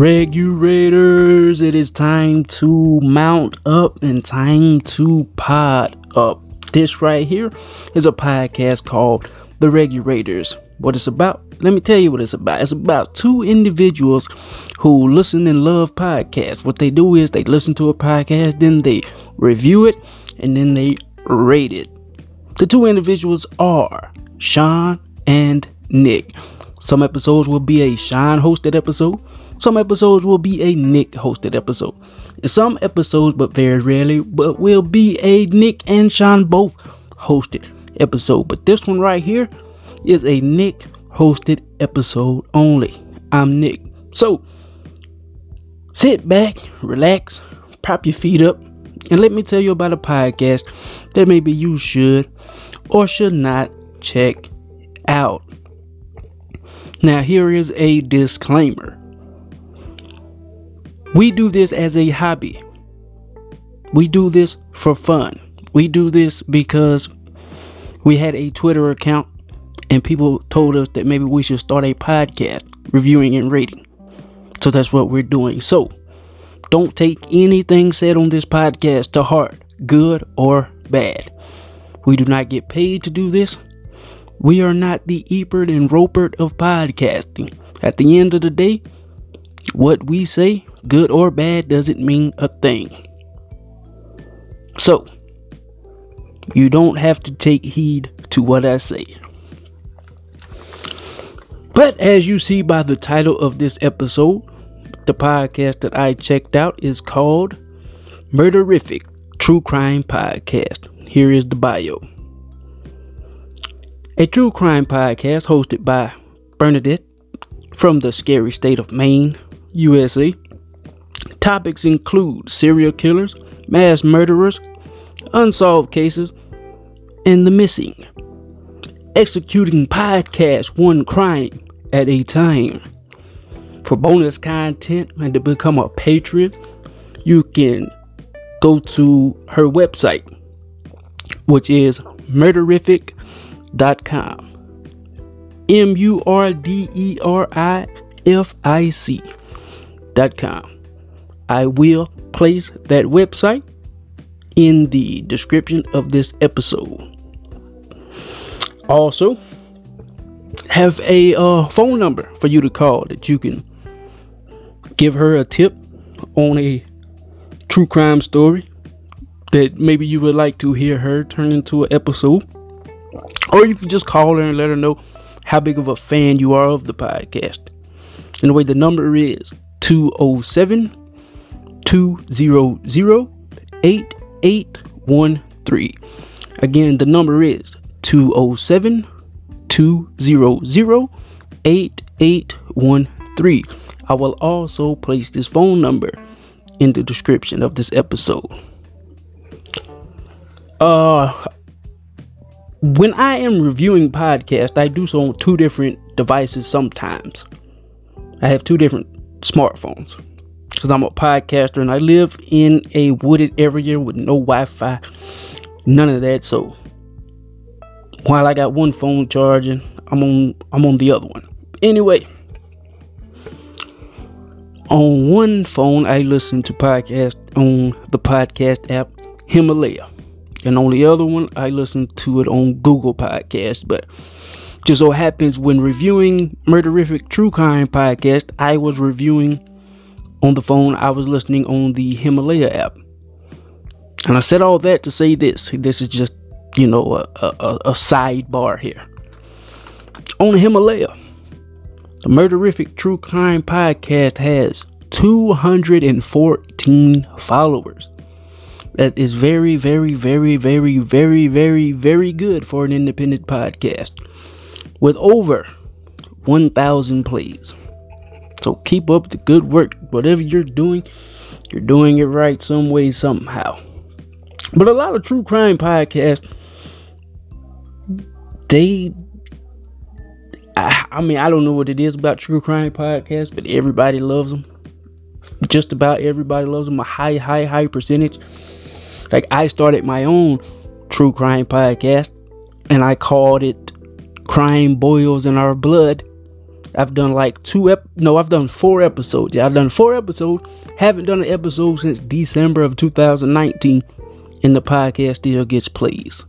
ReguRaters, it is time to mount up and time to pod up. This right here is a podcast called The ReguRaters. What it's about? Let me tell you what it's about. It's about two individuals who listen and love podcasts. What they do is they listen to a podcast, then they review it, and then they rate it. The two individuals are Sean and Nick. Some episodes will be a Sean hosted episode. Some episodes will be a Nick hosted episode. Some episodes, but very rarely, but will be a Nick and Sean both hosted episode. But this one right here is a Nick hosted episode only. I'm Nick. So sit back, relax, prop your feet up, and let me tell you about a podcast that maybe you should or should not check out. Now, here is a disclaimer we do this as a hobby, we do this for fun. We do this because we had a Twitter account and people told us that maybe we should start a podcast reviewing and rating. So that's what we're doing. So don't take anything said on this podcast to heart, good or bad. We do not get paid to do this. We are not the Ebert and Ropert of podcasting. At the end of the day, what we say, good or bad, doesn't mean a thing. So, you don't have to take heed to what I say. But as you see by the title of this episode, the podcast that I checked out is called Murderific True Crime Podcast. Here is the bio. A true crime podcast hosted by Bernadette from the scary state of Maine, USA. Topics include serial killers, mass murderers, unsolved cases, and the missing. Executing podcast one crime at a time. For bonus content and to become a patron, you can go to her website, which is murderific.com. M U R D E R I F I C.com. I will place that website in the description of this episode. Also, have a uh, phone number for you to call that you can give her a tip on a true crime story that maybe you would like to hear her turn into an episode. Or you can just call her and let her know how big of a fan you are of the podcast. Anyway, the number is 207 200 8813. Again, the number is 207 200 8813. I will also place this phone number in the description of this episode. Uh when I am reviewing podcasts, I do so on two different devices sometimes. I have two different smartphones because I'm a podcaster and I live in a wooded area with no Wi Fi, none of that. So while I got one phone charging, I'm on I'm on the other one. Anyway, on one phone I listen to podcast on the podcast app Himalaya. And on the other one I listen to it on Google Podcast. But just so happens when reviewing Murderific True Crime Podcast, I was reviewing on the phone, I was listening on the Himalaya app. And I said all that to say this. This is just, you know, a, a, a sidebar here. On the Himalaya, the Murderific True Crime Podcast has 214 followers. That is very, very, very, very, very, very, very good for an independent podcast with over 1,000 plays. So keep up the good work. Whatever you're doing, you're doing it right some way, somehow. But a lot of true crime podcasts, they, I, I mean, I don't know what it is about true crime podcasts, but everybody loves them. Just about everybody loves them. A high, high, high percentage. Like I started my own true crime podcast, and I called it "Crime Boils in Our Blood." I've done like two ep no, I've done four episodes. Yeah, I've done four episodes. Haven't done an episode since December of 2019, and the podcast still gets plays.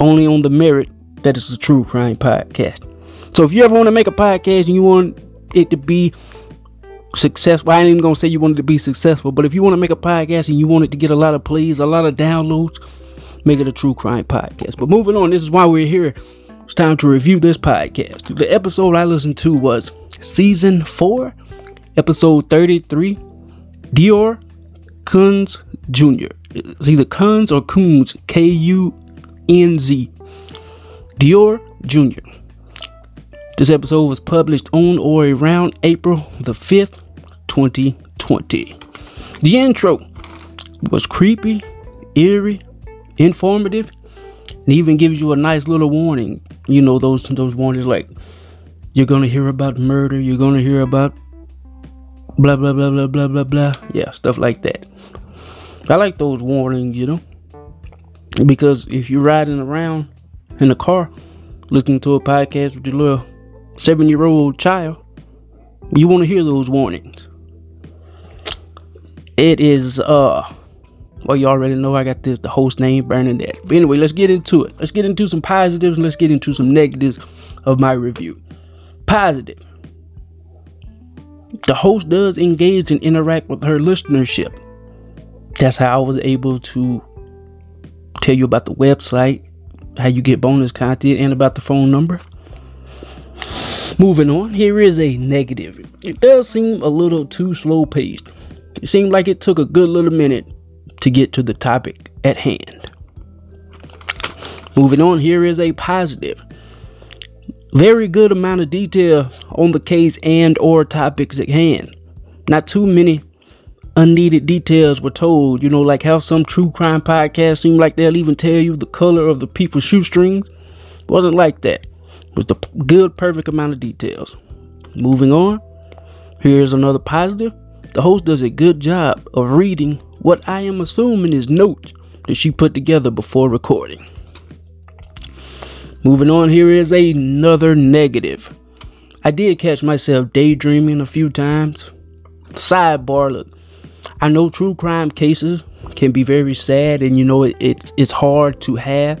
Only on the merit that it's a true crime podcast. So if you ever want to make a podcast and you want it to be successful, I ain't even gonna say you want it to be successful, but if you want to make a podcast and you want it to get a lot of plays, a lot of downloads, make it a true crime podcast. But moving on, this is why we're here. It's time to review this podcast. The episode I listened to was season four, episode 33, DeOrr Kunz Jr. It's either Kunz or Kunz, K U N Z. DeOrr Jr. This episode was published on or around April the 5th, 2020. The intro was creepy, eerie, informative, and even gives you a nice little warning. You know those those warnings like you're gonna hear about murder, you're gonna hear about blah blah blah blah blah blah blah. Yeah, stuff like that. I like those warnings, you know, because if you're riding around in a car listening to a podcast with your little seven year old child, you want to hear those warnings. It is uh well, you already know I got this, the host name Bernadette. But anyway, let's get into it. Let's get into some positives and let's get into some negatives of my review. Positive. The host does engage and interact with her listenership. That's how I was able to tell you about the website, how you get bonus content, and about the phone number. Moving on, here is a negative. It does seem a little too slow paced. It seemed like it took a good little minute to get to the topic at hand. Moving on, here is a positive. Very good amount of detail on the case and or topics at hand. Not too many unneeded details were told. You know, like how some true crime podcasts seem like they'll even tell you the color of the people's shoestrings. Wasn't like that. Was the good, perfect amount of details. Moving on, here's another positive. The host does a good job of reading what I am assuming is notes that she put together before recording. Moving on, here is another negative. I did catch myself daydreaming a few times. Sidebar, look, I know true crime cases can be very sad, and you know it, it it's hard to have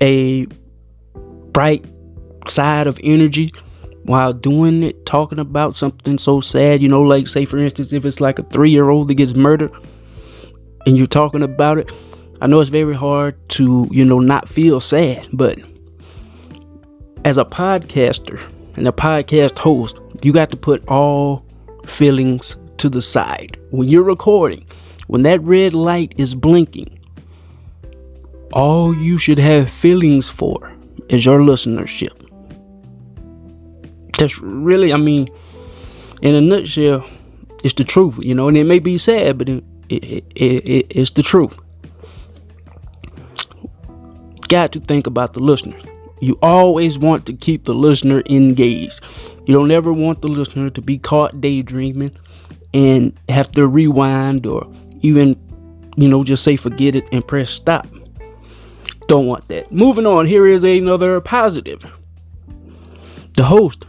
a bright side of energy while doing it, talking about something so sad. You know, like say for instance, if it's like a three year old that gets murdered, and you're talking about it, I know it's very hard to you know not feel sad, but as a podcaster and a podcast host, you got to put all feelings to the side. When you're recording, when that red light is blinking, all you should have feelings for is your listenership. That's really, I mean, in a nutshell, it's the truth, you know, and it may be sad, but it, it, it's the truth. Got to think about the listener. You always want to keep the listener engaged. You don't ever want the listener to be caught daydreaming and have to rewind or even, you know, just say forget it and press stop. Don't want that. Moving on, here is another positive. The host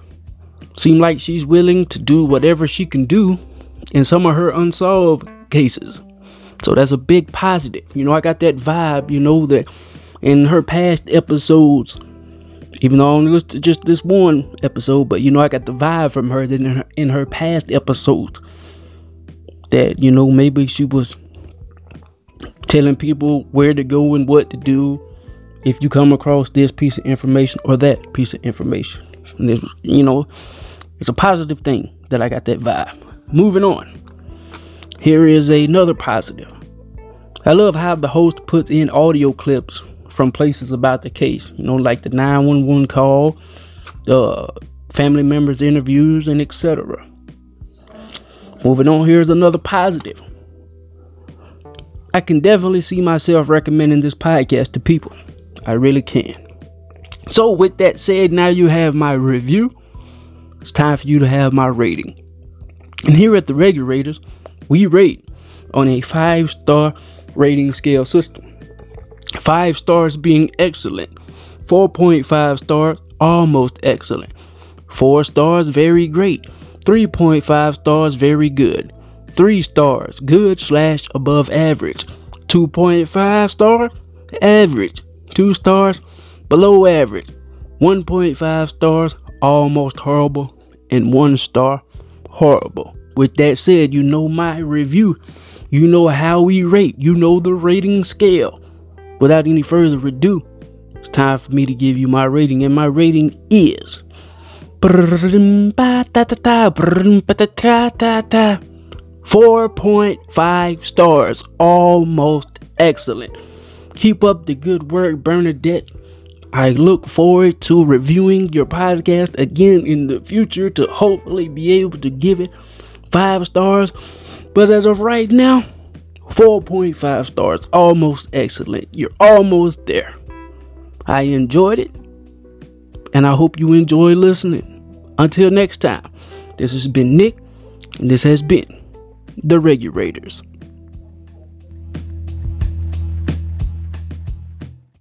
seemed like she's willing to do whatever she can do in some of her unsolved cases. So that's a big positive. You know, I got that vibe, you know, that in her past episodes, even though I only listened just this one episode, but you know, I got the vibe from her that in her, in her past episodes that you know maybe she was telling people where to go and what to do if you come across this piece of information or that piece of information. And you know, it's a positive thing that I got that vibe. Moving on. Here is another positive. I love how the host puts in audio clips from places about the case, you know, like the 911 call, the family members' interviews, and etc. Moving on, here's another positive. I can definitely see myself recommending this podcast to people. I really can. So, with that said, now you have my review. It's time for you to have my rating. And here at the ReguRaters, we rate on a five star rating scale system. Five stars being excellent, 4.5 stars almost excellent, 4 stars, very great. 3.5 stars, very good. 3 stars, good slash above average. 2.5 star, average. 2 stars, below average. 1.5 stars, almost horrible. And 1 star, horrible. With that said, you know my review. You know how we rate. You know the rating scale. Without any further ado, it's time for me to give you my rating, and my rating is 4.5 stars. Almost excellent. Keep up the good work, Bernadette. I look forward to reviewing your podcast again in the future to hopefully be able to give it five stars. But as of right now, 4.5 stars. Almost excellent. You're almost there. I enjoyed it, and I hope you enjoy listening. Until next time, this has been Nick, and this has been The ReguRaters.